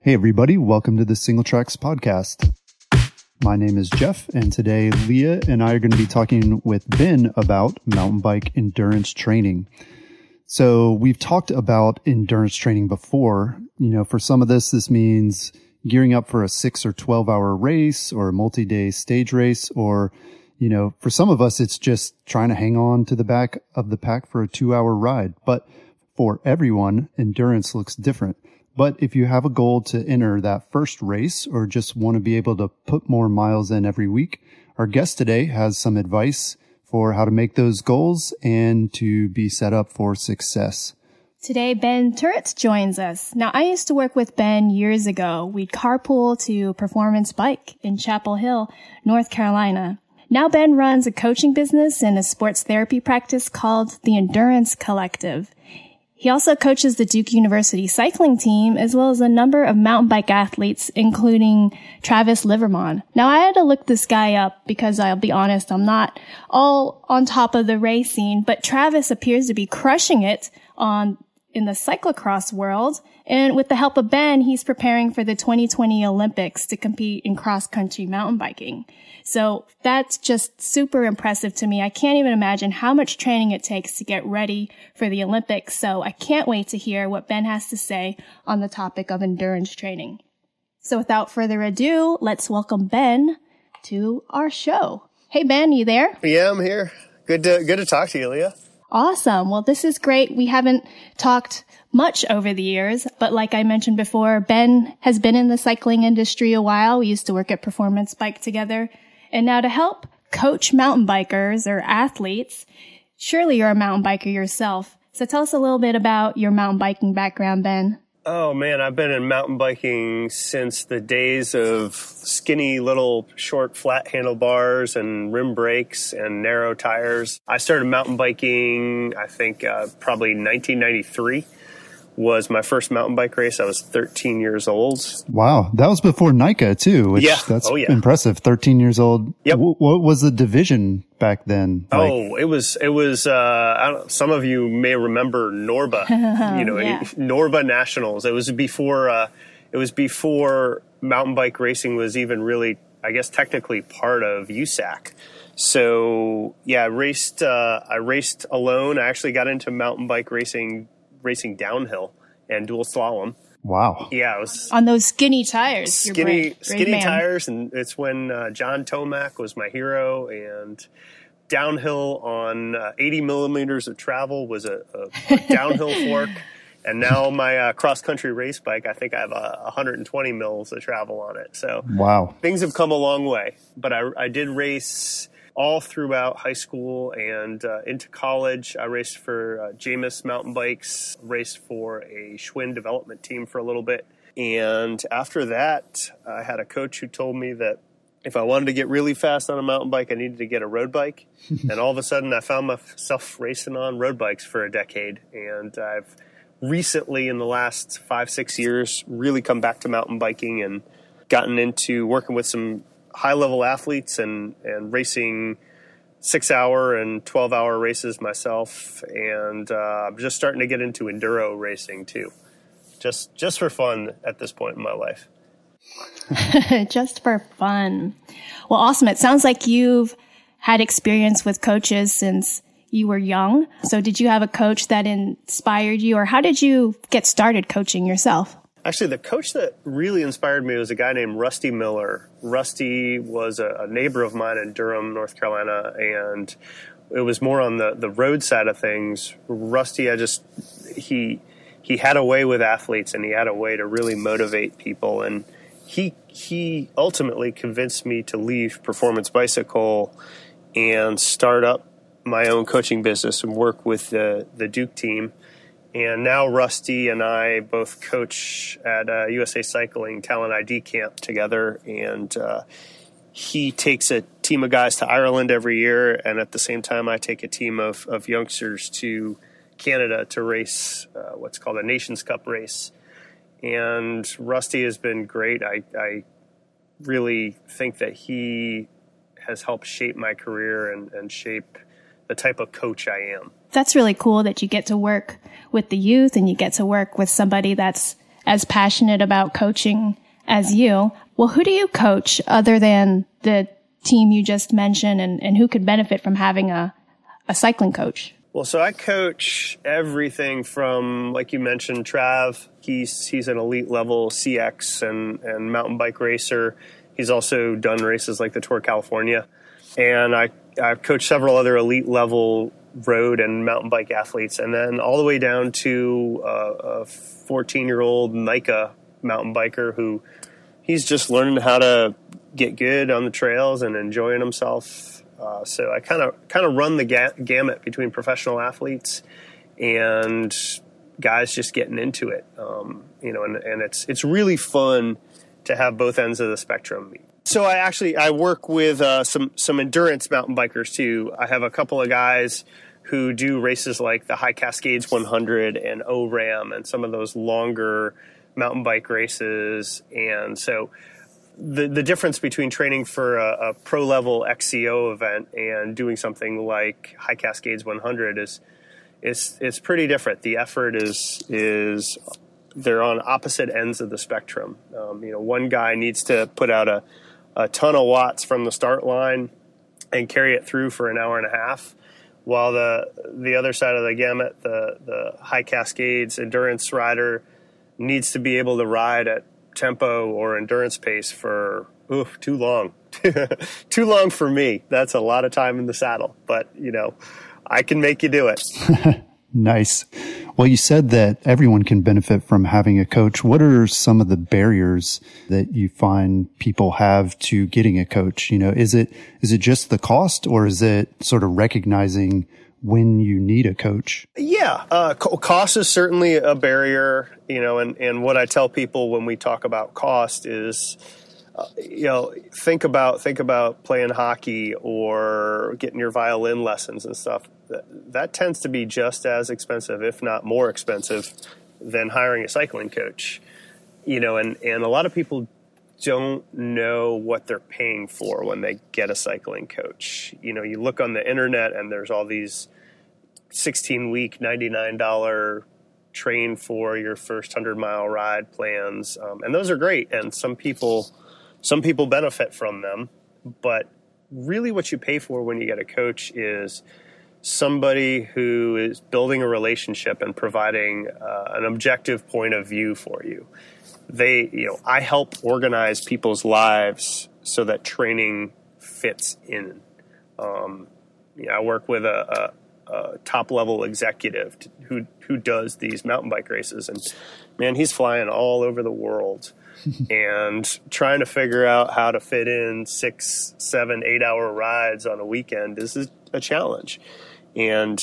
Hey, everybody, welcome to the Singletracks Podcast. My name is Jeff, and today Leah and I are going to be talking with Ben about mountain bike endurance training. So, we've talked about endurance training before. You know, for some of this, this means gearing up for a six or 12 hour race or a multi day stage race, or, you know, for some of us, it's just trying to hang on to the back of the pack for a two hour ride. But for everyone, endurance looks different. But if you have a goal to enter that first race or just want to be able to put more miles in every week, our guest today has some advice for how to make those goals and to be set up for success. Today, Ben Turretts joins us. Now, I used to work with Ben years ago. We'd carpool to Performance Bike in Chapel Hill, North Carolina. Now Ben runs a coaching business and a sports therapy practice called the Endurance Collective. He also coaches the Duke University cycling team as well as a number of mountain bike athletes, including Travis Livermon. Now I had to look this guy up because I'll be honest, I'm not all on top of the racing, but Travis appears to be crushing it on in the cyclocross world. And with the help of Ben, he's preparing for the 2020 Olympics to compete in cross country mountain biking. So that's just super impressive to me. I can't even imagine how much training it takes to get ready for the Olympics. So I can't wait to hear what Ben has to say on the topic of endurance training. So without further ado, let's welcome Ben to our show. Hey Ben, you there? Yeah, I'm here. Good to good to talk to you, Leah. Awesome. Well, this is great. We haven't talked much over the years, but like I mentioned before, Ben has been in the cycling industry a while. We used to work at Performance Bike together. And now to help coach mountain bikers or athletes, surely you're a mountain biker yourself. So tell us a little bit about your mountain biking background, Ben. Oh man, I've been in mountain biking since the days of skinny little short flat handlebars and rim brakes and narrow tires. I started mountain biking, I think, uh, probably 1993 was my first mountain bike race. I was 13 years old. Wow. That was before NICA too, which yeah. that's oh, yeah. impressive. 13 years old. Yep. W- what was the division back then? Like? Oh, it was, it was, uh, some of you may remember Norba, you know, yeah. Norba Nationals. It was before, uh, it was before mountain bike racing was even really, I guess, technically part of USAC. So yeah, I raced, uh, I raced alone. I actually got into mountain bike racing racing downhill and dual slalom. Wow. Yeah, it was on those skinny tires. Skinny, brave, brave skinny man. tires, and it's when uh, John Tomac was my hero, and downhill on uh, 80 millimeters of travel was a, a, a downhill fork. And now my uh, cross country race bike, I think I have a 120 mils of travel on it. So wow, things have come a long way. But I, I did race all throughout high school and uh, into college. I raced for uh, Jamis Mountain Bikes, raced for a Schwinn development team for a little bit. And after that, I had a coach who told me that if I wanted to get really fast on a mountain bike, I needed to get a road bike. and all of a sudden, I found myself racing on road bikes for a decade. And I've recently, in the last five, six years, really come back to mountain biking and gotten into working with some high level athletes and, and racing six hour and 12 hour races myself. And uh, I'm just starting to get into enduro racing too. Just, just for fun at this point in my life. just for fun. Well, awesome. It sounds like you've had experience with coaches since you were young. So did you have a coach that inspired you or how did you get started coaching yourself? Actually, the coach that really inspired me was a guy named Rusty Miller. Rusty was a, a, neighbor of mine in Durham, North Carolina, and it was more on the, the road side of things. Rusty, I just he he had a way with athletes, and he had a way to really motivate people, and he he ultimately convinced me to leave Performance Bicycle and start up my own coaching business and work with the the Duke team And now Rusty and I both coach at uh, USA Cycling Talent ID camp together, and uh, he takes a team of guys to Ireland every year, and at the same time, I take a team of, of youngsters to Canada to race uh, what's called a Nations Cup race. And Rusty has been great. I, I really think that he has helped shape my career and, and shape the type of coach I am. That's really cool that you get to work with the youth and you get to work with somebody that's as passionate about coaching as you. Well, who do you coach other than the team you just mentioned and, and who could benefit from having a, a cycling coach? Well, so I coach everything from, like you mentioned, Trav. He's he's an elite level CX and, and mountain bike racer. He's also done races like the Tour of California, and I I've coached several other elite level road and mountain bike athletes, and then all the way down to uh, a 14 year old NICA mountain biker who he's just learning how to get good on the trails and enjoying himself uh, so I kind of kind of run the ga- gamut between professional athletes and guys just getting into it. Um, you know, and, and it's it's really fun to have both ends of the spectrum. So I actually I work with uh, some some endurance mountain bikers too. I have a couple of guys who do races like the High Cascades 100 and ORAMM and some of those longer mountain bike races. And so the the difference between training for a, a, pro level XCO event and doing something like High Cascades 100 is is is pretty different. The effort is is they're on opposite ends of the spectrum. Um, you know, one guy needs to put out a a ton of watts from the start line and carry it through for an hour and a half, while the the other side of the gamut, the the High Cascades endurance rider needs to be able to ride at tempo or endurance pace for oof, too long. too long for me. That's a lot of time in the saddle, but you know, I can make you do it. nice. Well, you said that everyone can benefit from having a coach. What are some of the barriers that you find people have to getting a coach? You know, is it, is it just the cost or is it sort of recognizing when you need a coach? Yeah, uh, cost is certainly a barrier, you know, and, and what I tell people when we talk about cost is, uh, you know, think about think about playing hockey or getting your violin lessons and stuff. That, tends to be just as expensive, if not more expensive, than hiring a cycling coach. You know, and and a lot of people don't know what they're paying for when they get a cycling coach. You know, you look on the internet and there's all these 16 week, $99 train for your first 100 mile ride plans. Um, and those are great. And some people, some people benefit from them. But really, what you pay for when you get a coach is somebody who is building a relationship and providing uh, an objective point of view for you they, you know, I help organize people's lives so that training fits in. Um, you know, I work with a, a, a top level executive to, who who does these mountain bike races, and man, he's flying all over the world and trying to figure out how to fit in six, seven, eight hour rides on a weekend this is a challenge. And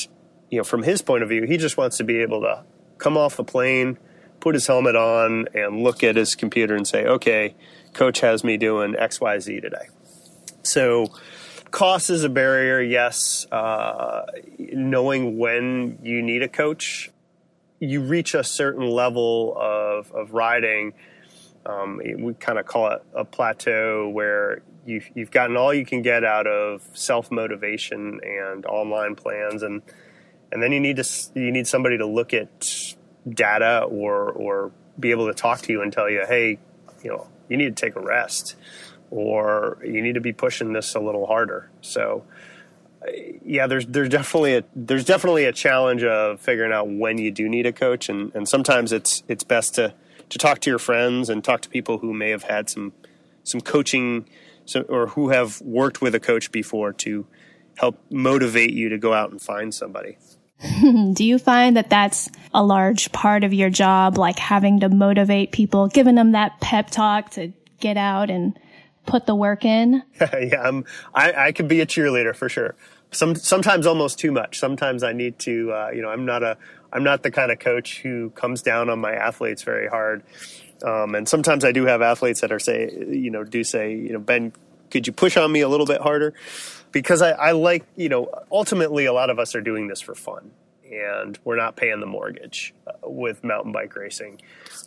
you know, from his point of view, he just wants to be able to come off the plane put his helmet on and look at his computer and say, okay, coach has me doing XYZ today. So, cost is a barrier, yes. Uh, knowing when you need a coach, you reach a certain level of, of riding. Um, we kind of call it a plateau where you've, you've gotten all you can get out of self motivation and online plans, and and then you need to you need somebody to look at data or or be able to talk to you and tell you, hey, you know, you need to take a rest or you need to be pushing this a little harder. So yeah, there's there's definitely a there's definitely a challenge of figuring out when you do need a coach and, and sometimes it's it's best to to talk to your friends and talk to people who may have had some some coaching so, or who have worked with a coach before to help motivate you to go out and find somebody. Do you find that that's a large part of your job, like having to motivate people, giving them that pep talk to get out and put the work in? yeah, I'm, I, I could be a cheerleader for sure. Some, sometimes almost too much. Sometimes I need to, uh, you know, I'm not a, I'm not the kind of coach who comes down on my athletes very hard. Um, and sometimes I do have athletes that are say, you know, do say, you know, Ben, could you push on me a little bit harder? Because I, I like, you know, ultimately a lot of us are doing this for fun and we're not paying the mortgage uh, with mountain bike racing.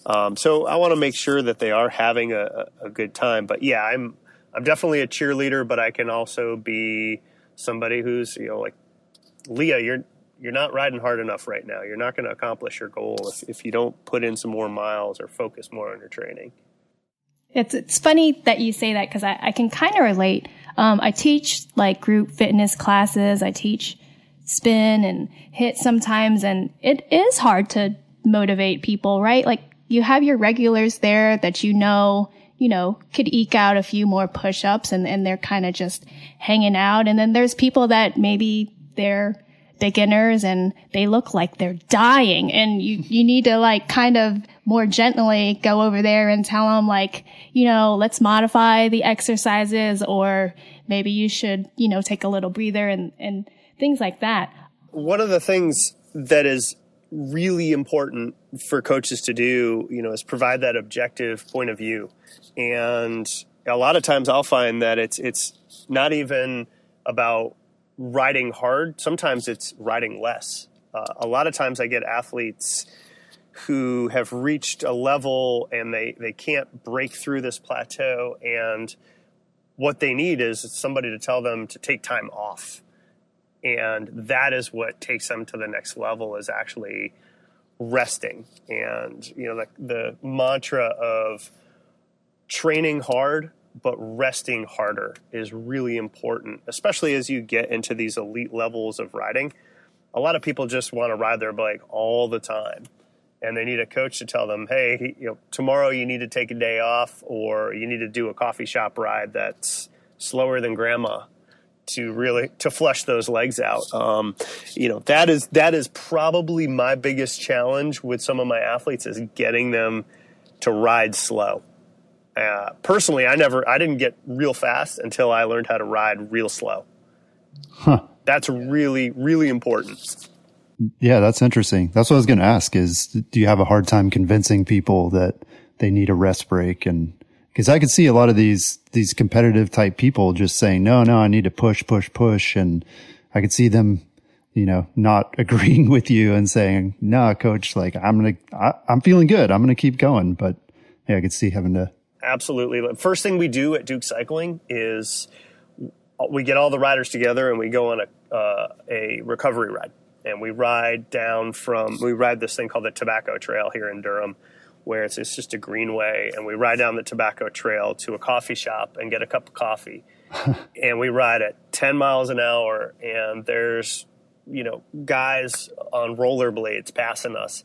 Um, so I want to make sure that they are having a, a, good time. But yeah, I'm I'm definitely a cheerleader, but I can also be somebody who's you know like Leah, you're you're not riding hard enough right now. You're not going to accomplish your goal if, if you don't put in some more miles or focus more on your training. It's it's funny that you say that because I, I can kind of relate. Um, I teach like group fitness classes. I teach spin and HIIT sometimes, and it is hard to motivate people, right? Like you have your regulars there that you know, you know, could eke out a few more push-ups and, and they're kind of just hanging out. And then there's people that maybe they're beginners and they look like they're dying and you, you need to like kind of more gently go over there and tell them like, you know, let's modify the exercises or maybe you should, you know, take a little breather and, and things like that. One of the things that is really important for coaches to do, you know, is provide that objective point of view. And a lot of times I'll find that it's it's not even about riding hard. Sometimes it's riding less. Uh, a lot of times I get athletes who have reached a level and they, they can't break through this plateau and what they need is somebody to tell them to take time off and that is what takes them to the next level is actually resting and you know the, the mantra of training hard but resting harder is really important especially as you get into these elite levels of riding a lot of people just want to ride their bike all the time and they need a coach to tell them hey you know tomorrow you need to take a day off or you need to do a coffee shop ride that's slower than grandma to really to flush those legs out. Um, you know that is that is probably my biggest challenge with some of my athletes is getting them to ride slow. Uh, personally, I never I didn't get real fast until I learned how to ride real slow. Huh. That's really really important. Yeah, that's interesting. That's what I was going to ask is do you have a hard time convincing people that they need a rest break and Cause I could see a lot of these, these competitive type people just saying, no, no, I need to push, push, push. And I could see them, you know, not agreeing with you and saying, no, nah, coach, like I'm going to, I'm feeling good. I'm going to keep going. But yeah, I could see having to. Absolutely. First thing we do at Duke Cycling is we get all the riders together and we go on a, uh, a recovery ride. And we ride down from, we ride this thing called the Tobacco Trail here in Durham where it's, it's just a greenway. And we ride down the tobacco trail to a coffee shop and get a cup of coffee. And we ride at 10 miles an hour and there's you know guys on rollerblades passing us.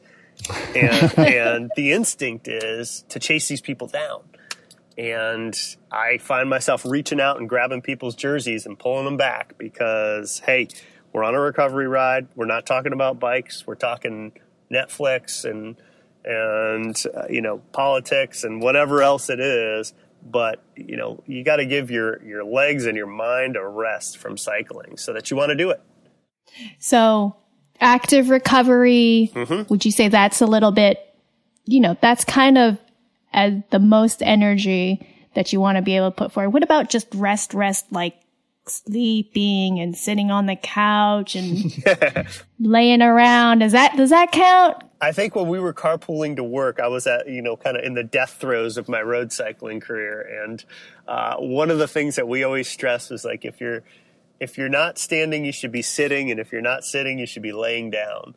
And and the instinct is to chase these people down and i find myself reaching out and grabbing people's jerseys and pulling them back because hey we're on a recovery ride. We're not talking about bikes. We're talking netflix and and uh, you know politics and whatever else it is. But you know you got to give your your legs and your mind a rest from cycling so that you want to do it. So active recovery mm-hmm. would you say that's a little bit you know that's kind of as the most energy that you want to be able to put forward what about just rest rest like sleeping and sitting on the couch and laying around does that does that count I think when we were carpooling to work, I was at, you know, kind of in the death throes of my road cycling career. And uh, one of the things that we always stress is like, if you're, if you're not standing, you should be sitting. And if you're not sitting, you should be laying down.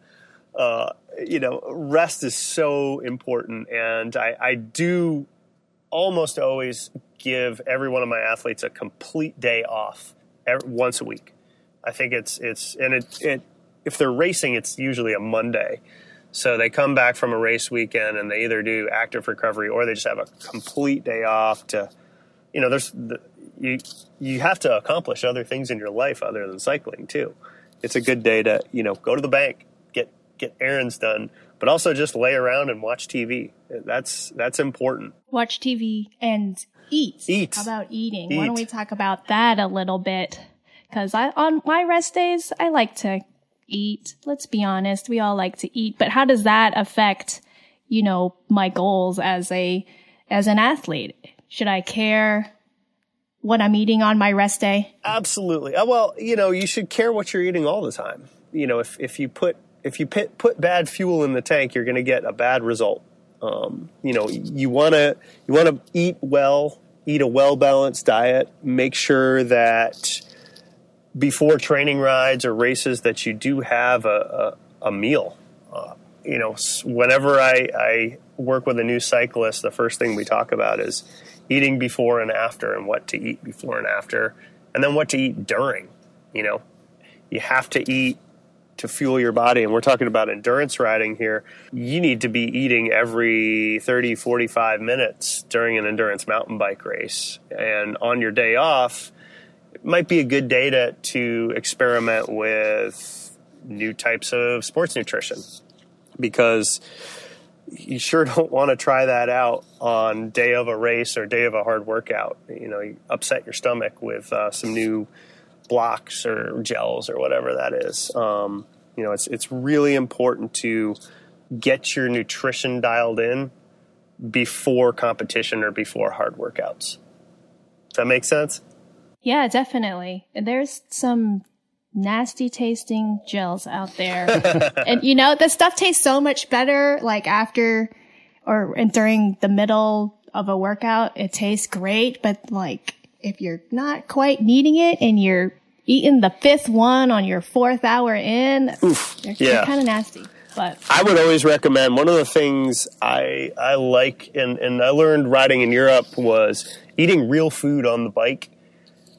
Uh, you know, rest is so important. And I, I do almost always give every one of my athletes a complete day off every, once a week. I think it's, it's, and it, it, if they're racing, it's usually a Monday so they come back from a race weekend and they either do active recovery or they just have a complete day off to, you know, there's the, you you have to accomplish other things in your life other than cycling too. It's a good day to you know go to the bank, get errands done, but also just lay around and watch TV. That's that's important. Watch TV and eat. Eat. How about eating? Eat. Why don't we talk about that a little bit? Because I on my rest days I like to eat. Let's be honest. We all like to eat, but how does that affect, you know, my goals as a, as an athlete? Should I care what I'm eating on my rest day? Absolutely. Uh, well, you know, you should care what you're eating all the time. You know, if, if you put, if you put, put bad fuel in the tank, you're going to get a bad result. Um, you know, you want to, you want to eat well, eat a well balanced diet, make sure that, before training rides or races that you do have a, a, a meal. Uh, you know, whenever I, I work with a new cyclist, the first thing we talk about is eating before and after and what to eat before and after, and then what to eat during. You know, you have to eat to fuel your body. And we're talking about endurance riding here. You need to be eating every 30, 45 minutes during an endurance mountain bike race. And on your day off, it might be a good day to, to experiment with new types of sports nutrition because you sure don't want to try that out on day of a race or day of a hard workout. You know, you upset your stomach with uh, some new blocks or gels or whatever that is. Um, you know, it's it's really important to get your nutrition dialed in before competition or before hard workouts. Does that make sense? Yeah, definitely. There's some nasty tasting gels out there. and you know, the stuff tastes so much better like after or and during the middle of a workout. It tastes great, but like if you're not quite needing it and you're eating the fifth one on your fourth hour in, Oof, they're, yeah. they're kind of nasty. But I would always recommend one of the things I I like and, and I learned riding in Europe was eating real food on the bike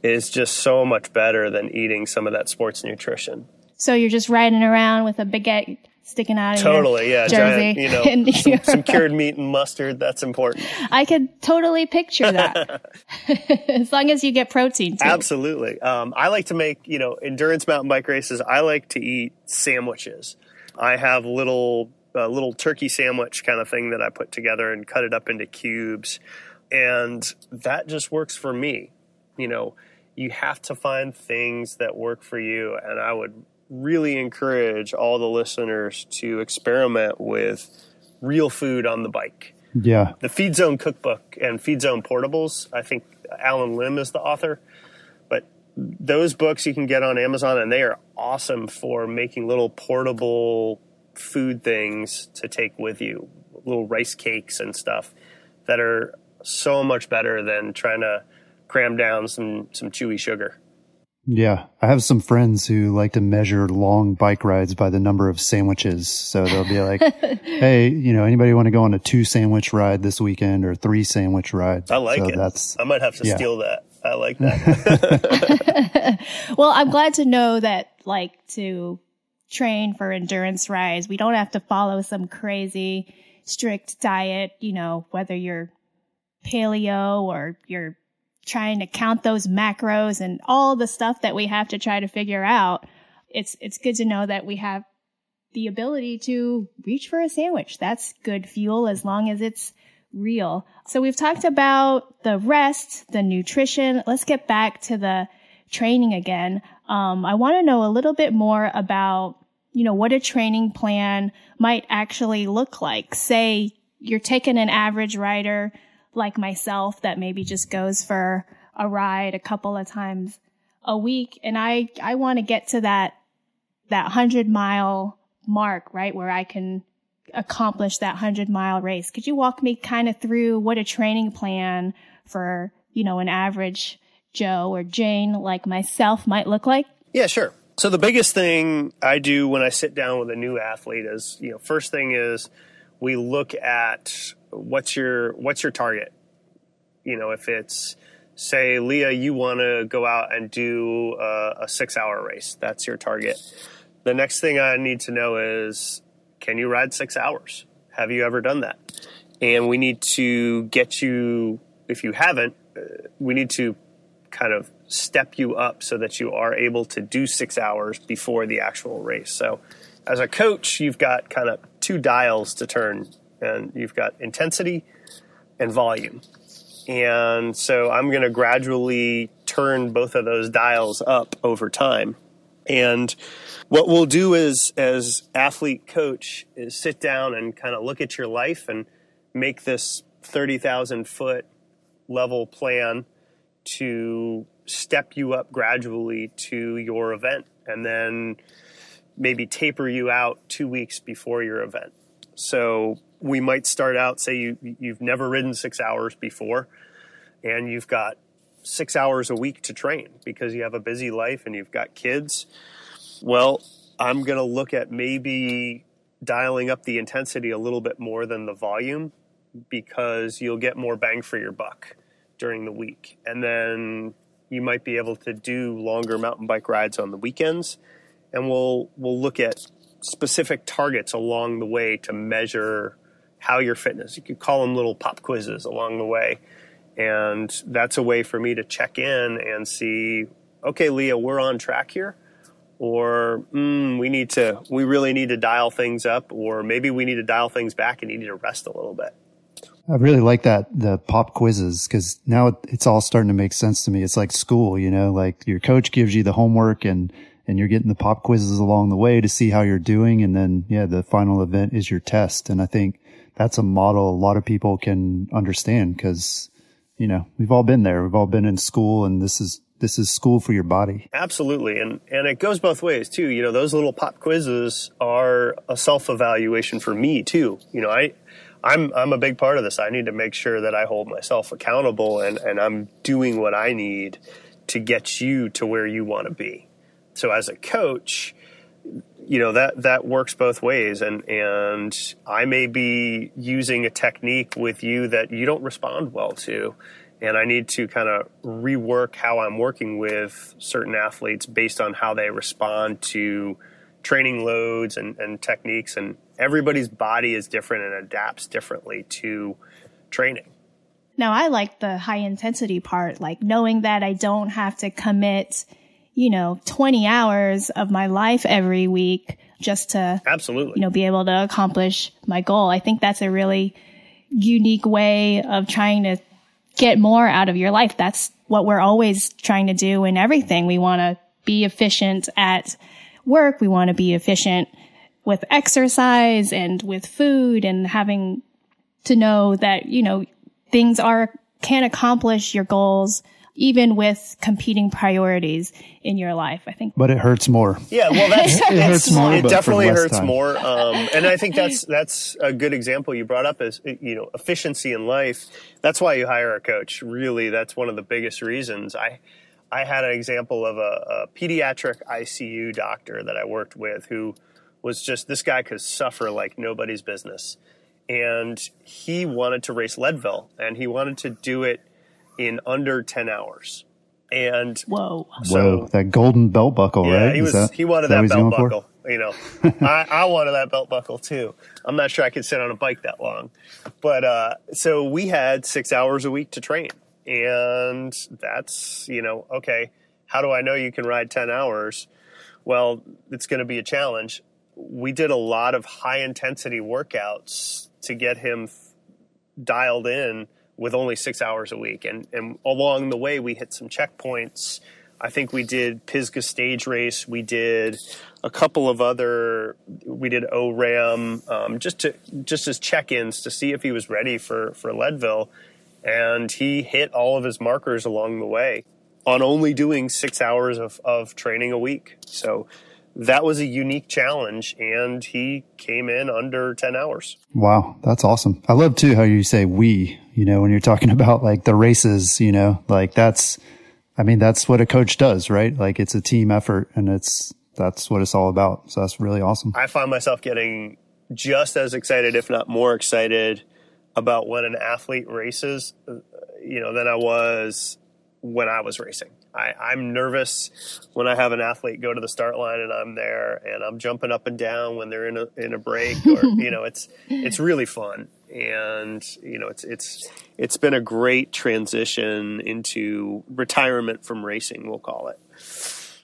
is just so much better than eating some of that sports nutrition. So you're just riding around with a baguette sticking out of totally, yeah, jersey. Giant, you know, some, some, cured meat and mustard. That's important. I could totally picture that. as long as you get protein too. Absolutely. Um, I like to make, you know, endurance mountain bike races. I like to eat sandwiches. I have little, uh, little turkey sandwich kind of thing that I put together and cut it up into cubes. And that just works for me. You know, you have to find things that work for you. And I would really encourage all the listeners to experiment with real food on the bike. Yeah. The Feed Zone cookbook and Feed Zone portables, I think Allen Lim is the author. But those books you can get on Amazon and they are awesome for making little portable food things to take with you, little rice cakes and stuff that are so much better than trying to cram down some some chewy sugar. Yeah, I have some friends who like to measure long bike rides by the number of sandwiches. So they'll be like, "Hey, you know, anybody want to go on a two sandwich ride this weekend or three sandwich ride?" I like so it. That's I might have to yeah. steal that. I like that. well, I'm glad to know that like to train for endurance rides, we don't have to follow some crazy strict diet, you know, whether you're paleo or you're trying to count those macros and all the stuff that we have to try to figure out, it's, it's good to know that we have the ability to reach for a sandwich. That's good fuel as long as it's real. So we've talked about the rest, the nutrition. Let's get back to the training again. Um, I want to know a little bit more about, you know, what a training plan might actually look like. Say you're taking an average rider like myself that maybe just goes for a ride a couple of times a week. And I, I want to get to that, that hundred mile mark, right? Where I can accomplish that hundred mile race. Could you walk me kind of through what a training plan for, you know, an average Joe or Jane like myself might look like? Yeah, sure. So the biggest thing I do when I sit down with a new athlete is, you know, first thing is we look at what's your what's your target? You know, if it's say Leah, you want to go out and do a, a six hour race, that's your target. The next thing I need to know is, can you ride six hours? Have you ever done that? And we need to get you, if you haven't, uh, we need to kind of step you up so that you are able to do six hours before the actual race. So, as a coach, you've got kind of two dials to turn and you've got intensity and volume. And so I'm going to gradually turn both of those dials up over time. And what we'll do is, as athlete coach, is sit down and kind of look at your life and make this 30,000 foot level plan to step you up gradually to your event and then maybe taper you out two weeks before your event. So we might start out, say you, you've never ridden six hours before and you've got six hours a week to train because you have a busy life and you've got kids. Well, I'm going to look at maybe dialing up the intensity a little bit more than the volume because you'll get more bang for your buck during the week. And then you might be able to do longer mountain bike rides on the weekends. And we'll we'll look at specific targets along the way to measure how your fitness. You could call them little pop quizzes along the way. And that's a way for me to check in and see, okay, Leah, we're on track here. Or mm, we need to, we really need to dial things up, or maybe we need to dial things back and you need to rest a little bit. I really like that, the pop quizzes, because now it's all starting to make sense to me. It's like school, you know, like your coach gives you the homework and, and you're getting the pop quizzes along the way to see how you're doing. And then, yeah, the final event is your test. And I think that's a model a lot of people can understand because, you know, we've all been there. We've all been in school and this is, this is school for your body. Absolutely. And, and it goes both ways too. You know, those little pop quizzes are a self evaluation for me too. You know, I, I'm I'm a big part of this. I need to make sure that I hold myself accountable and, and I'm doing what I need to get you to where you want to be. So as a coach, you know that that works both ways. And and I may be using a technique with you that you don't respond well to. And I need to kind of rework how I'm working with certain athletes based on how they respond to training loads and, and techniques. And everybody's body is different and adapts differently to training. Now, I like the high intensity part, like knowing that I don't have to commit, you know, 20 hours of my life every week just to absolutely, you know, be able to accomplish my goal. I think that's a really unique way of trying to get more out of your life. That's what we're always trying to do in everything. We want to be efficient at work. We want to be efficient with exercise and with food and having to know that, you know, things are, can accomplish your goals even with competing priorities in your life. I think. But it hurts more. Yeah, well, that's it hurts more. It definitely hurts time. more. Um, and I think that's that's a good example you brought up is you know efficiency in life. That's why you hire a coach. Really, that's one of the biggest reasons. I I had an example of a, a pediatric ICU doctor that I worked with who was just this guy could suffer like nobody's business. And he wanted to race Leadville and he wanted to do it in under 10 hours. And whoa, so, whoa, that golden belt buckle, yeah, right? He was, that, he wanted that, that belt buckle. For? You know, I, I wanted that belt buckle too. I'm not sure I could sit on a bike that long, but, uh, so we had six hours a week to train and that's, you know, okay, how do I know you can ride 10 hours? Well, it's going to be a challenge we did a lot of high intensity workouts to get him dialed in with only six hours a week. And, and along the way, we hit some checkpoints. I think we did Pisgah stage race. We did a couple of other. We did ORAMM um, just to just as check-ins to see if he was ready for for Leadville, and he hit all of his markers along the way on only doing six hours of, of training a week. So that was a unique challenge and he came in under 10 hours. Wow. That's awesome. I love too how you say we, you know, when you're talking about like the races, you know, like that's, I mean, that's what a coach does, right? Like it's a team effort and it's, that's what it's all about. So that's really awesome. I find myself getting just as excited, if not more excited about when an athlete races, uh, you know, than I was when I was racing. I, am nervous when I have an athlete go to the start line and I'm there and I'm jumping up and down when they're in a in a break or you know it's it's really fun and you know it's it's it's been a great transition into retirement from racing we'll call it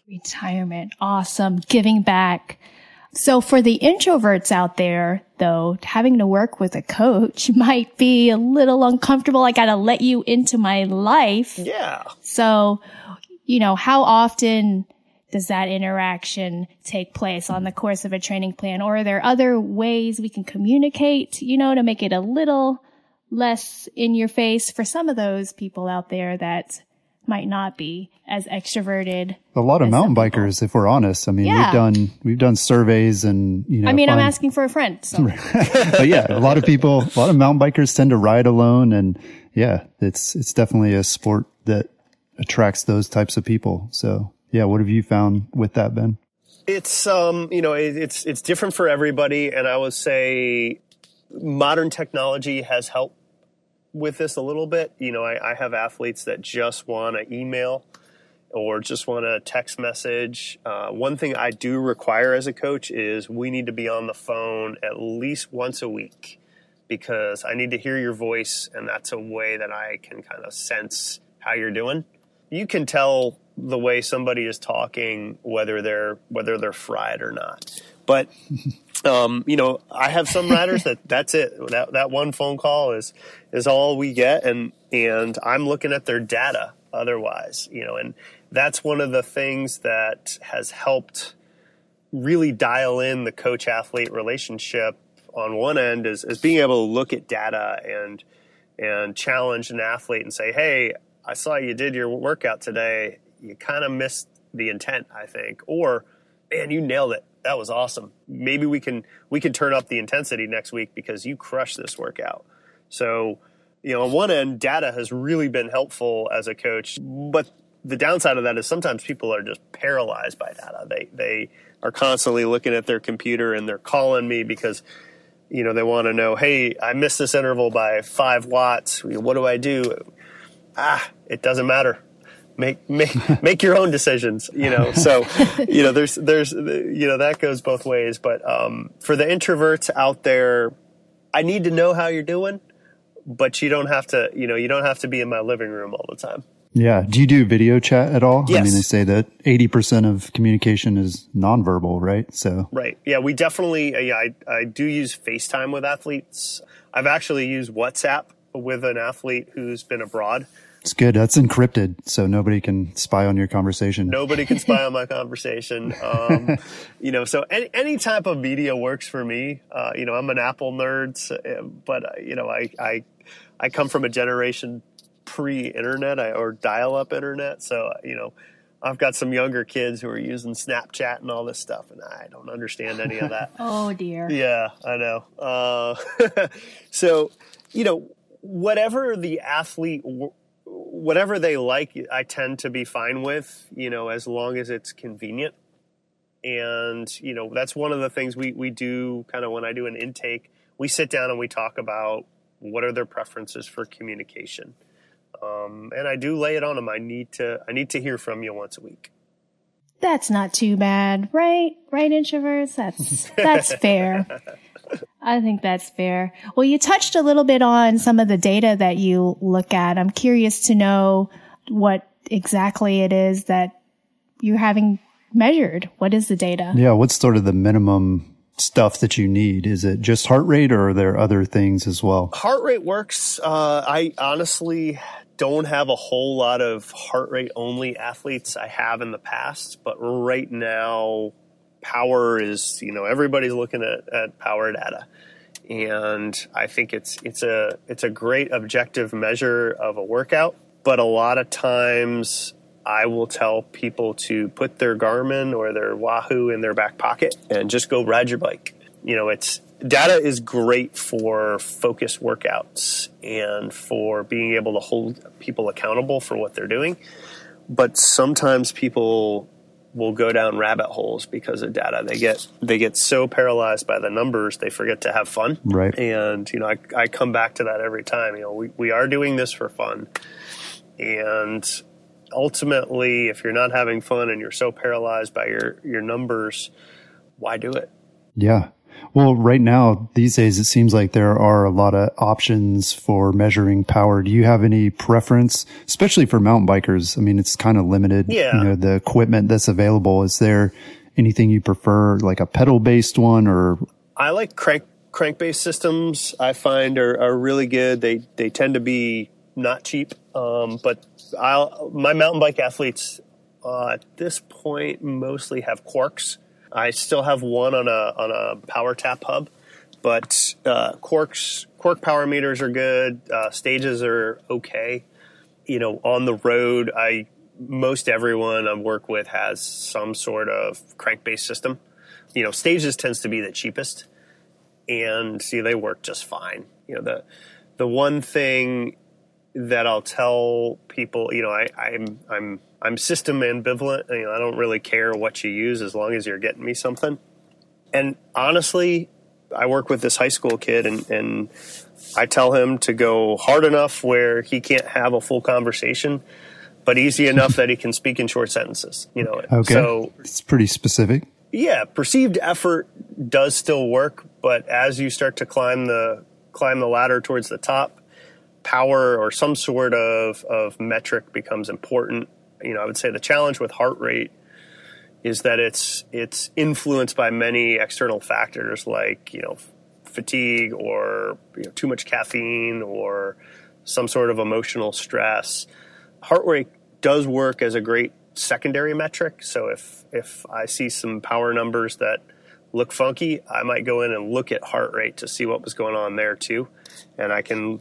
retirement awesome giving back so for the introverts out there, though, having to work with a coach might be a little uncomfortable. I got to let you into my life. Yeah. So, you know, how often does that interaction take place on the course of a training plan? Or are there other ways we can communicate, you know, to make it a little less in your face for some of those people out there that might not be as extroverted. A lot of mountain bikers, if we're honest. I mean, yeah. we've done we've done surveys, and you know. I mean, find, I'm asking for a friend. So. but yeah, a lot of people, a lot of mountain bikers tend to ride alone, and yeah, it's it's definitely a sport that attracts those types of people. So yeah, what have you found with that, Ben? It's um, you know, it, it's it's different for everybody, and I would say modern technology has helped with this a little bit. You know, I, I have athletes that just want to email or just want a text message. Uh, one thing I do require as a coach is we need to be on the phone at least once a week because I need to hear your voice, and that's a way that I can kind of sense how you're doing. You can tell the way somebody is talking whether they're whether they're fried or not. But um, you know, I have some riders that that's it. That that one phone call is is all we get, and and I'm looking at their data otherwise. You know, and that's one of the things that has helped really dial in the coach athlete relationship on one end is, is being able to look at data and and challenge an athlete and say, hey, I saw you did your workout today. You kind of missed the intent, I think, or man, you nailed it that was awesome. Maybe we can we can turn up the intensity next week because you crushed this workout. So, you know, on one end, data has really been helpful as a coach, but the downside of that is sometimes people are just paralyzed by data. They they are constantly looking at their computer and they're calling me because you know they want to know, hey, I missed this interval by five watts. What do I do? Ah, it doesn't matter. Make make make your own decisions you know? So you know there's there's you know that goes both ways. But um, for the introverts out there i need to know how you're doing but you don't have to you know you don't have to be in my living room all the time. Yeah. Do you do video chat at all? Yes. i mean they say that 80% of communication is nonverbal right? So right. Yeah we definitely uh, yeah I, I do use facetime with athletes. I've actually used whatsapp with an athlete who's been abroad it's good. That's encrypted, so nobody can spy on your conversation. Nobody can spy on my conversation. Um, you know, so any, any type of media works for me. Uh, you know, I'm an Apple nerd, so, but uh, you know, I, I I come from a generation pre-internet or dial-up internet, so you know. I've got some younger kids who are using Snapchat and all this stuff, and I don't understand any of that. oh dear. Yeah, I know. Uh, so, you know, whatever the athlete whatever they like, I tend to be fine with, you know, as long as it's convenient. And, you know, that's one of the things we, we do kind of when I do an intake, we sit down and we talk about what are their preferences for communication. Um, and I do lay it on them. I need to, I need to hear from you once a week. That's not too bad, right? Right, introverts? That's, that's fair. I think that's fair. Well, you touched a little bit on some of the data that you look at. I'm curious to know what exactly it is that you're having measured. What is the data? Yeah, what's sort of the minimum stuff that you need? Is it just heart rate or are there other things as well? Heart rate works. Uh, I honestly don't have a whole lot of heart rate only athletes I have in the past, but right now power is you know everybody's looking at, at power data and I think it's it's a it's a great objective measure of a workout. But a lot of times, I will tell people to put their Garmin or their Wahoo in their back pocket and just go ride your bike. You know, it's data is great for focus workouts and for being able to hold people accountable for what they're doing. But sometimes people will go down rabbit holes because of data. They get they get so paralyzed by the numbers they forget to have fun. Right. And you know, I, I come back to that every time. You know, we, we are doing this for fun. And ultimately if you're not having fun and you're so paralyzed by your, your numbers, why do it? Yeah. Well, right now, these days, it seems like there are a lot of options for measuring power. Do you have any preference, especially for mountain bikers? I mean, it's kind of limited. Yeah. You know, the equipment that's available. Is there anything you prefer, like a pedal based one or? I like crank crank based systems. I find are, are really good. They they tend to be not cheap, um, but I'll, my mountain bike athletes uh, at this point mostly have Quarqs. I still have one on a on a PowerTap hub, but uh, Quarqs Quarq power meters are good. Uh, stages are okay. You know, on the road, I most everyone I work with has some sort of crank-based system. You know, stages tends to be the cheapest, and see they work just fine. You know, the the one thing that I'll tell people, you know, I, I'm I'm I'm system ambivalent. You know, I don't really care what you use as long as you're getting me something. And honestly, I work with this high school kid, and, and I tell him to go hard enough where he can't have a full conversation, but easy enough that he can speak in short sentences. You know, okay. so it's pretty specific. Yeah, perceived effort does still work, but as you start to climb the climb the ladder towards the top, power or some sort of, of metric becomes important. You know, I would say the challenge with heart rate is that it's it's influenced by many external factors like you know fatigue or you know, too much caffeine or some sort of emotional stress. Heart rate does work as a great secondary metric. So if if I see some power numbers that look funky, I might go in and look at heart rate to see what was going on there too, and I can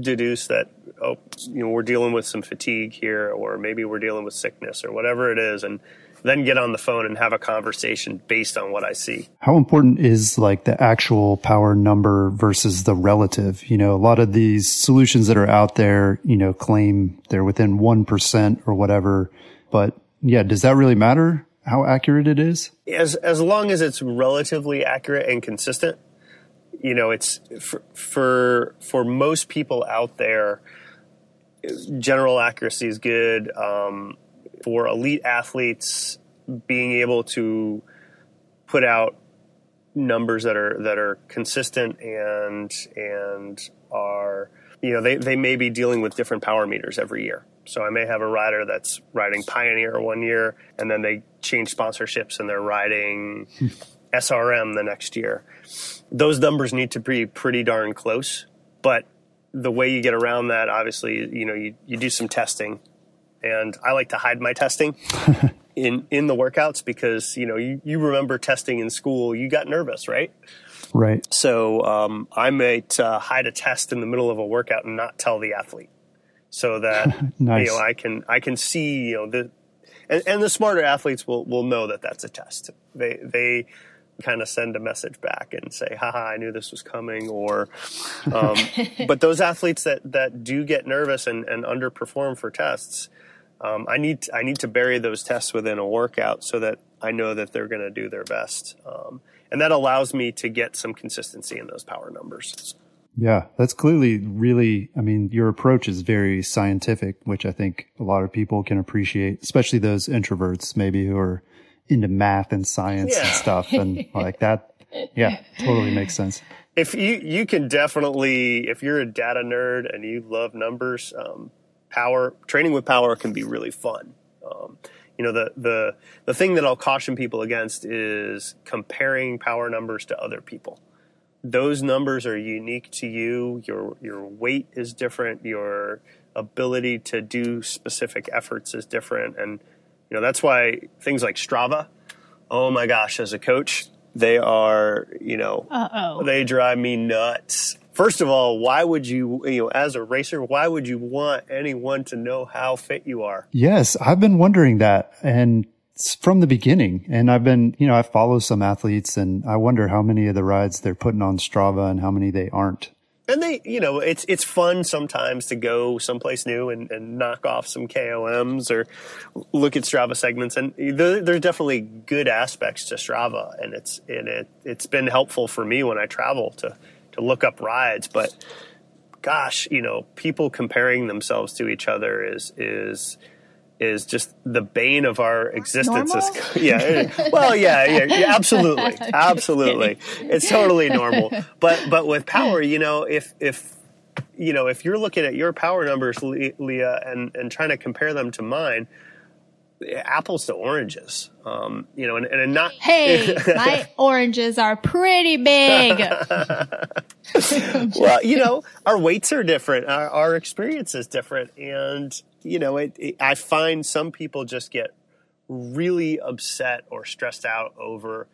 deduce that oh you know we're dealing with some fatigue here or maybe we're dealing with sickness or whatever it is and then get on the phone and have a conversation based on what I see. How important is like the actual power number versus the relative? You know, a lot of these solutions that are out there, you know, claim they're within 1% or whatever. But yeah, does that really matter how accurate it is? As, as long as it's relatively accurate and consistent, you know, it's for, for, for most people out there, general accuracy is good. Um, for elite athletes, being able to put out numbers that are that are consistent and and are you know they, they may be dealing with different power meters every year so i may have a rider that's riding pioneer one year and then they change sponsorships and they're riding srm the next year those numbers need to be pretty darn close. But the way you get around that, obviously, you know, you, you do some testing. And I like to hide my testing in, in the workouts because, you know, you, you remember testing in school, you got nervous, right? Right. So um, I might uh, hide a test in the middle of a workout and not tell the athlete, so that nice. you know I can I can see you know the and, and the smarter athletes will will know that that's a test. They they kind of send a message back and say, haha, I knew this was coming. Or, um, but those athletes that, that do get nervous and, and underperform for tests, um, I need, to, I need to bury those tests within a workout so that I know that they're going to do their best. Um, and that allows me to get some consistency in those power numbers. Yeah, that's clearly really, I mean, your approach is very scientific, which I think a lot of people can appreciate, especially those introverts maybe who are into math and science yeah. and stuff and like that. Yeah, totally makes sense. If you you can definitely if you're a data nerd and you love numbers, um, power training with power can be really fun. Um, you know the the the thing that I'll caution people against is comparing power numbers to other people. Those numbers are unique to you. Your your weight is different. Your ability to do specific efforts is different, and you know, that's why things like Strava, oh my gosh, as a coach, they are, you know, Uh-oh. they drive me nuts. First of all, why would you, you know, as a racer, why would you want anyone to know how fit you are? Yes, I've been wondering that. And from the beginning. And I've been, you know, I follow some athletes and I wonder how many of the rides they're putting on Strava and how many they aren't and they, you know, it's it's fun sometimes to go someplace new and, and knock off some KOMs or look at Strava segments, and there, there's definitely good aspects to Strava, and it's and it it's been helpful for me when I travel to to look up rides. But gosh, you know, people comparing themselves to each other is is is just the bane of our existence. yeah. Well, yeah, yeah, yeah absolutely. Absolutely. It's totally normal. But, but with power, you know, if, if, you know, if you're looking at your power numbers, Leah, and, and trying to compare them to mine, apples to oranges. Um, you know, and, and not. Hey, my oranges are pretty big. well, you know, our weights are different. Our, our experience is different, and you know, it, it, I find some people just get really upset or stressed out over.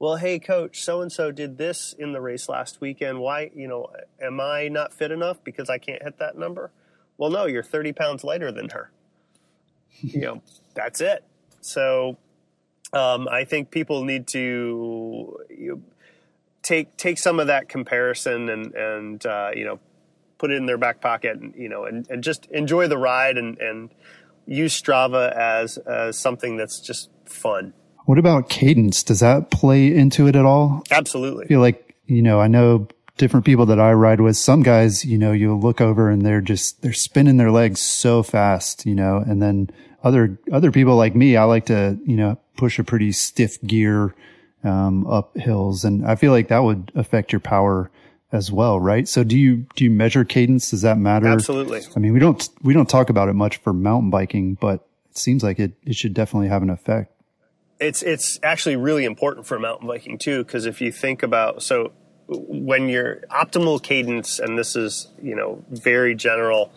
Well, hey, coach, so and so did this in the race last weekend. Why, you know, am I not fit enough because I can't hit that number? Well, no, you're 30 pounds lighter than her. You know, that's it. So um, I think people need to you know, take take some of that comparison and and uh, you know put it in their back pocket and you know and, and just enjoy the ride and and use Strava as as something that's just fun. What about cadence? Does that play into it at all? Absolutely. I feel like you know I know different people that I ride with. Some guys, you know, you'll look over and they're just they're spinning their legs so fast, you know, and then other other people like me, I like to you know push a pretty stiff gear um, up hills, and I feel like that would affect your power as well, right? So do you do you measure cadence? Does that matter? Absolutely. I mean, we don't we don't talk about it much for mountain biking, but it seems like it it should definitely have an effect. It's it's actually really important for mountain biking too, because if you think about so when your optimal cadence, and this is you know very general,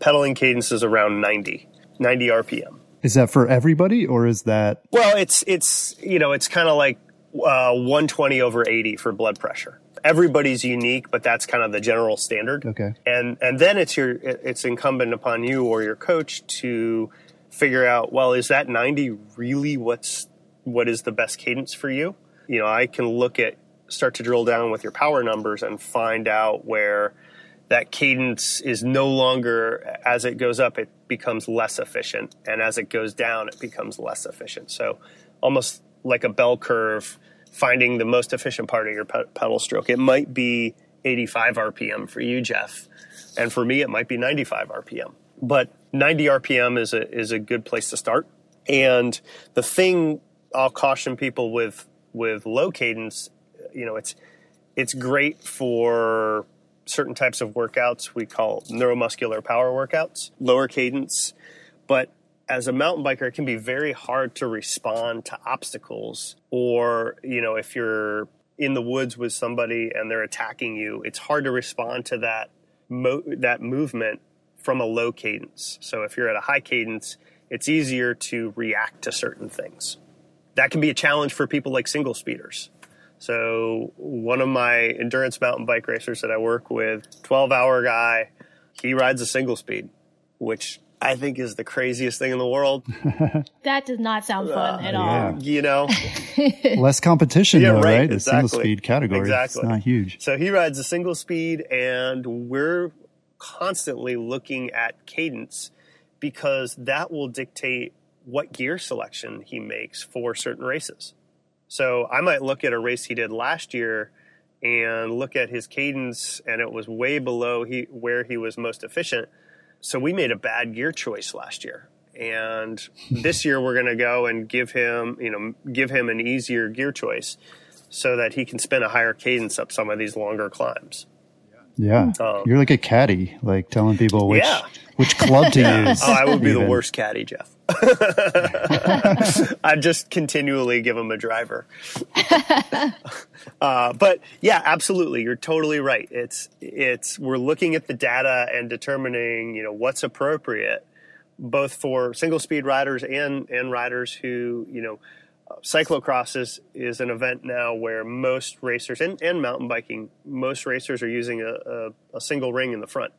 pedaling cadence is around ninety 90 RPM. Is that for everybody or is that? Well, it's, it's, you know, it's kind of like uh, 120 over 80 for blood pressure. Everybody's unique, but that's kind of the general standard. Okay. And, and then it's your, it's incumbent upon you or your coach to figure out, well, is that 90 really what's, what is the best cadence for you? You know, I can look at, start to drill down with your power numbers and find out where, that cadence is no longer as it goes up it becomes less efficient and as it goes down it becomes less efficient. So almost like a bell curve finding the most efficient part of your pedal stroke. It might be 85 rpm for you jeff and for me it might be 95 rpm but 90 rpm is a is a good place to start. And the thing i'll caution people with with low cadence you know it's it's great for certain types of workouts we call neuromuscular power workouts, lower cadence. But as a mountain biker, it can be very hard to respond to obstacles. Or, you know, if you're in the woods with somebody and they're attacking you, it's hard to respond to that mo- that movement from a low cadence. So if you're at a high cadence, it's easier to react to certain things. That can be a challenge for people like single speeders. So one of my endurance mountain bike racers that I work with, 12 hour guy, he rides a single speed, which I think is the craziest thing in the world. that does not sound fun uh, at all. You know, less competition, yeah, though, right? right? The single speed category, exactly, it's not huge. So he rides a single speed, and we're constantly looking at cadence because that will dictate what gear selection he makes for certain races. So I might look at a race he did last year and look at his cadence, and it was way below he, where he was most efficient. So we made a bad gear choice last year. And this year we're going to go and give him, you know, give him an easier gear choice so that he can spin a higher cadence up some of these longer climbs. Yeah, um, you're like a caddy, like telling people which yeah. which club to use. Oh, I would be even. the worst caddy, Jeff. I just continually give him a driver. uh, but yeah, absolutely, you're totally right. It's it's we're looking at the data and determining you know what's appropriate, both for single speed riders and and riders who you know cyclocross is, is an event now where most racers and, and mountain biking, most racers are using a, a, a, single ring in the front.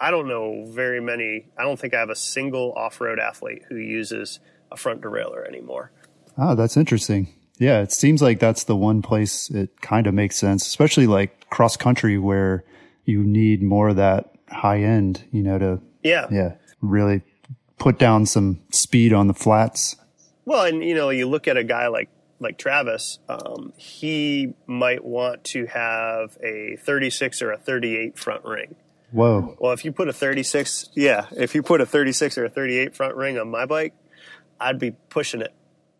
I don't know very many. I don't think I have a single off-road athlete who uses a front derailleur anymore. Oh, that's interesting. Yeah, it seems like that's the one place it kind of makes sense, especially like cross country where you need more of that high end, you know, to yeah, yeah, really put down some speed on the flats. Well, and you know, you look at a guy like like Travis, um, he might want to have a 36 or a 38 front ring. Whoa. Well, if you put a 36, yeah, if you put a 36 or a 38 front ring on my bike, I'd be pushing it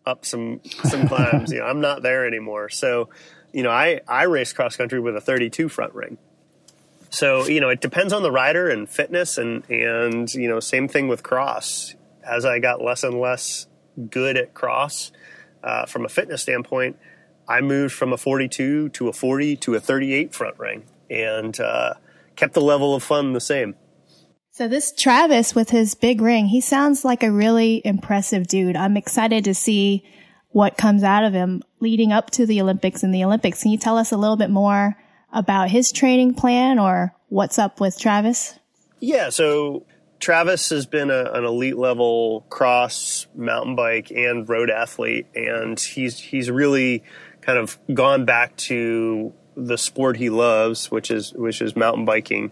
up some some climbs. You know, I'm not there anymore. So, you know, I I race cross country with a 32 front ring. So, you know, it depends on the rider and fitness and and you know, same thing with cross as I got less and less good at cross uh, from a fitness standpoint, I moved from a 42 to a 40 to a 38 front ring and uh, kept the level of fun the same. So this Travis with his big ring, he sounds like a really impressive dude. I'm excited to see what comes out of him leading up to the Olympics and the Olympics. Can you tell us a little bit more about his training plan or what's up with Travis? Yeah, so Travis has been a, an elite level cross mountain bike and road athlete, and he's he's really kind of gone back to the sport he loves, which is which is mountain biking.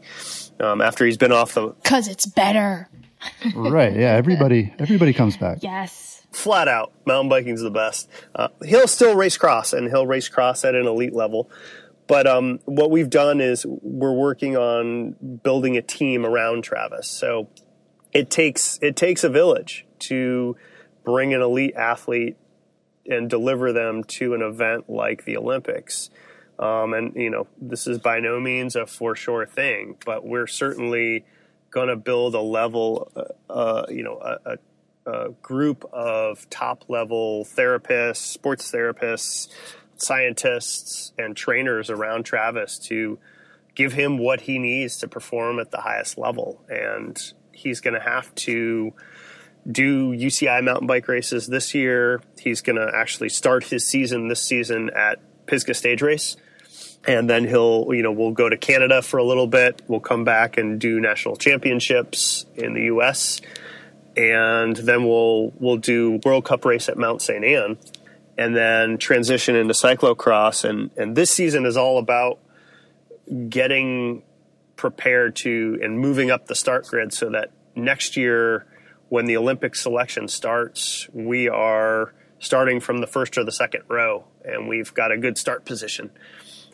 Um, after he's been off the because it's better. right? Yeah. Everybody everybody comes back. Yes. Flat out, mountain biking's the best. Uh, he'll still race cross, and he'll race cross at an elite level. But um, what we've done is we're working on building a team around Travis. So it takes it takes a village to bring an elite athlete and deliver them to an event like the Olympics. Um, and you know, this is by no means a for sure thing, but we're certainly going to build a level, uh, uh, you know, a, a, a, group of top level therapists, sports therapists, scientists and trainers around Travis to give him what he needs to perform at the highest level. And he's going to have to do UCI mountain bike races this year. He's going to actually start his season this season at Pisgah Stage Race. And then he'll, you know, we'll go to Canada for a little bit. We'll come back and do national championships in the U.S. And then we'll we'll do World Cup race at Mont-Sainte-Anne and then transition into cyclocross. And, and this season is all about getting prepared to and moving up the start grid so that next year, when the Olympic selection starts, we are starting from the first or the second row and we've got a good start position.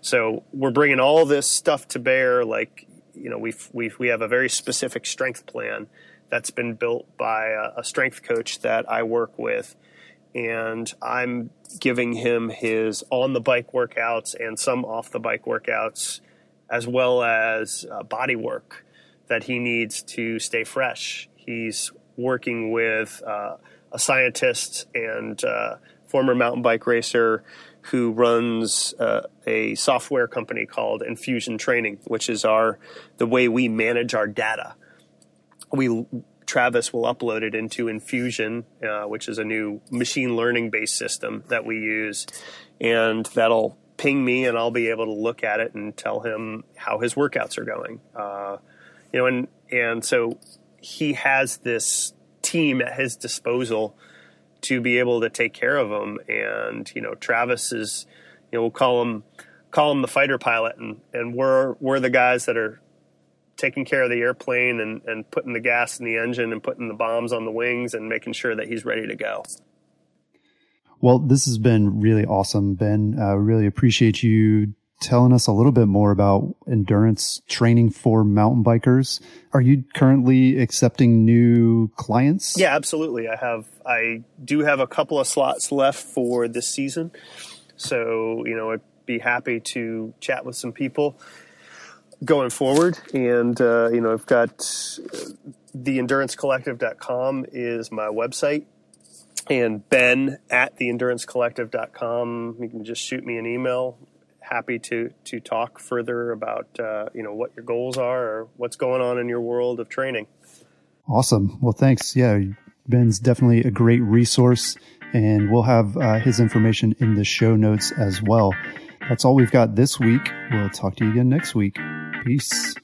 So we're bringing all this stuff to bear. Like, you know, we've, we've, we have a very specific strength plan that's been built by a, a strength coach that I work with and I'm giving him his on the bike workouts and some off the bike workouts, as well as uh, body work that he needs to stay fresh. He's working with uh, a scientist and uh, former mountain bike racer who runs uh, a software company called Infusion Training, which is our the way we manage our data. We Travis will upload it into Infusion, uh, which is a new machine learning based system that we use. And that'll ping me, and I'll be able to look at it and tell him how his workouts are going. Uh, you know, and, and so he has this team at his disposal to be able to take care of him. And, you know, Travis is, you know, we'll call him, call him the fighter pilot and, and we're, we're the guys that are taking care of the airplane and, and putting the gas in the engine and putting the bombs on the wings and making sure that he's ready to go. Well, this has been really awesome, Ben. I uh, really appreciate you telling us a little bit more about endurance training for mountain bikers. Are you currently accepting new clients? Yeah, absolutely. I have I do have a couple of slots left for this season. So, you know, I'd be happy to chat with some people going forward. And, uh, you know, I've got theendurancecollective.com is my website. And Ben at theendurancecollective.com. You can just shoot me an email. Happy to to talk further about uh, you know what your goals are or what's going on in your world of training. Awesome. Well, thanks. Yeah, Ben's definitely a great resource, and we'll have uh, his information in the show notes as well. That's all we've got this week. We'll talk to you again next week. Peace.